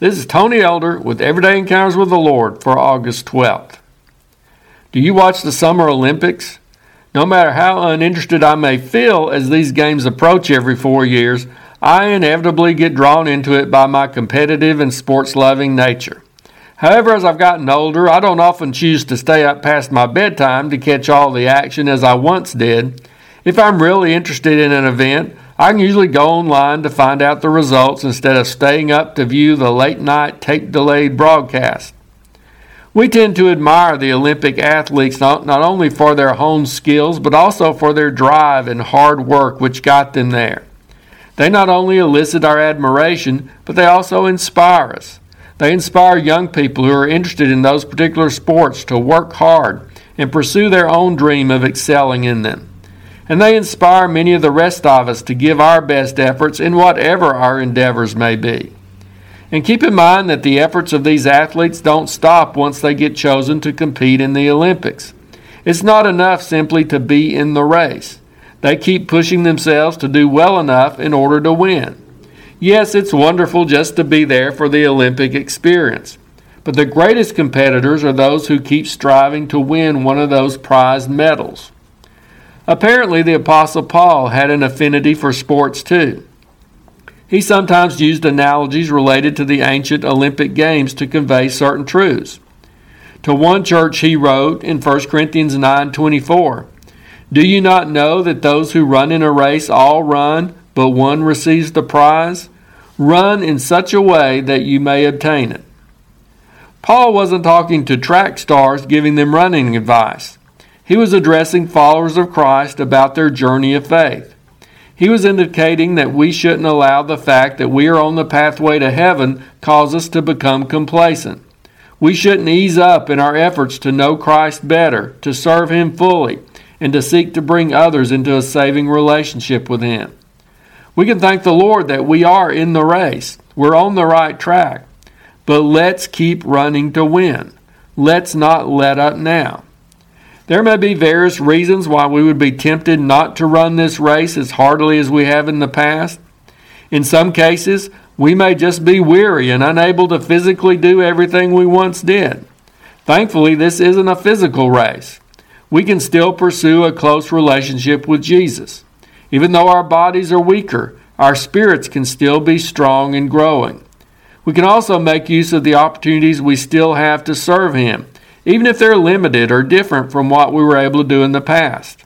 This is Tony Elder with Everyday Encounters with the Lord for August 12th. Do you watch the Summer Olympics? No matter how uninterested I may feel as these games approach every four years, I inevitably get drawn into it by my competitive and sports loving nature. However, as I've gotten older, I don't often choose to stay up past my bedtime to catch all the action as I once did. If I'm really interested in an event, I can usually go online to find out the results instead of staying up to view the late night tape delayed broadcast. We tend to admire the Olympic athletes not, not only for their honed skills, but also for their drive and hard work which got them there. They not only elicit our admiration, but they also inspire us. They inspire young people who are interested in those particular sports to work hard and pursue their own dream of excelling in them and they inspire many of the rest of us to give our best efforts in whatever our endeavors may be. And keep in mind that the efforts of these athletes don't stop once they get chosen to compete in the Olympics. It's not enough simply to be in the race. They keep pushing themselves to do well enough in order to win. Yes, it's wonderful just to be there for the Olympic experience. But the greatest competitors are those who keep striving to win one of those prized medals. Apparently, the Apostle Paul had an affinity for sports too. He sometimes used analogies related to the ancient Olympic Games to convey certain truths. To one church he wrote in 1 Corinthians 9:24, "Do you not know that those who run in a race all run, but one receives the prize? Run in such a way that you may obtain it." Paul wasn't talking to track stars giving them running advice. He was addressing followers of Christ about their journey of faith. He was indicating that we shouldn't allow the fact that we are on the pathway to heaven cause us to become complacent. We shouldn't ease up in our efforts to know Christ better, to serve Him fully, and to seek to bring others into a saving relationship with Him. We can thank the Lord that we are in the race. We're on the right track. But let's keep running to win. Let's not let up now. There may be various reasons why we would be tempted not to run this race as heartily as we have in the past. In some cases, we may just be weary and unable to physically do everything we once did. Thankfully, this isn't a physical race. We can still pursue a close relationship with Jesus. Even though our bodies are weaker, our spirits can still be strong and growing. We can also make use of the opportunities we still have to serve Him even if they're limited or different from what we were able to do in the past.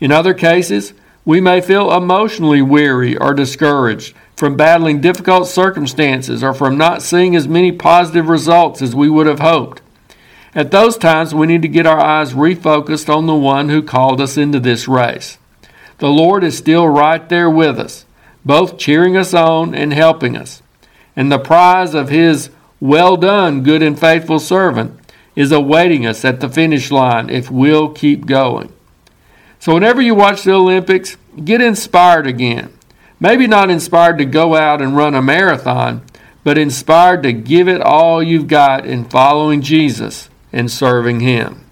In other cases, we may feel emotionally weary or discouraged from battling difficult circumstances or from not seeing as many positive results as we would have hoped. At those times, we need to get our eyes refocused on the one who called us into this race. The Lord is still right there with us, both cheering us on and helping us. And the prize of His well done, good and faithful servant is awaiting us at the finish line if we'll keep going. So, whenever you watch the Olympics, get inspired again. Maybe not inspired to go out and run a marathon, but inspired to give it all you've got in following Jesus and serving Him.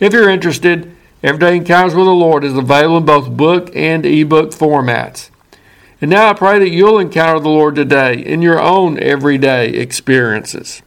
If you're interested, Everyday Encounters with the Lord is available in both book and ebook formats. And now I pray that you'll encounter the Lord today in your own everyday experiences.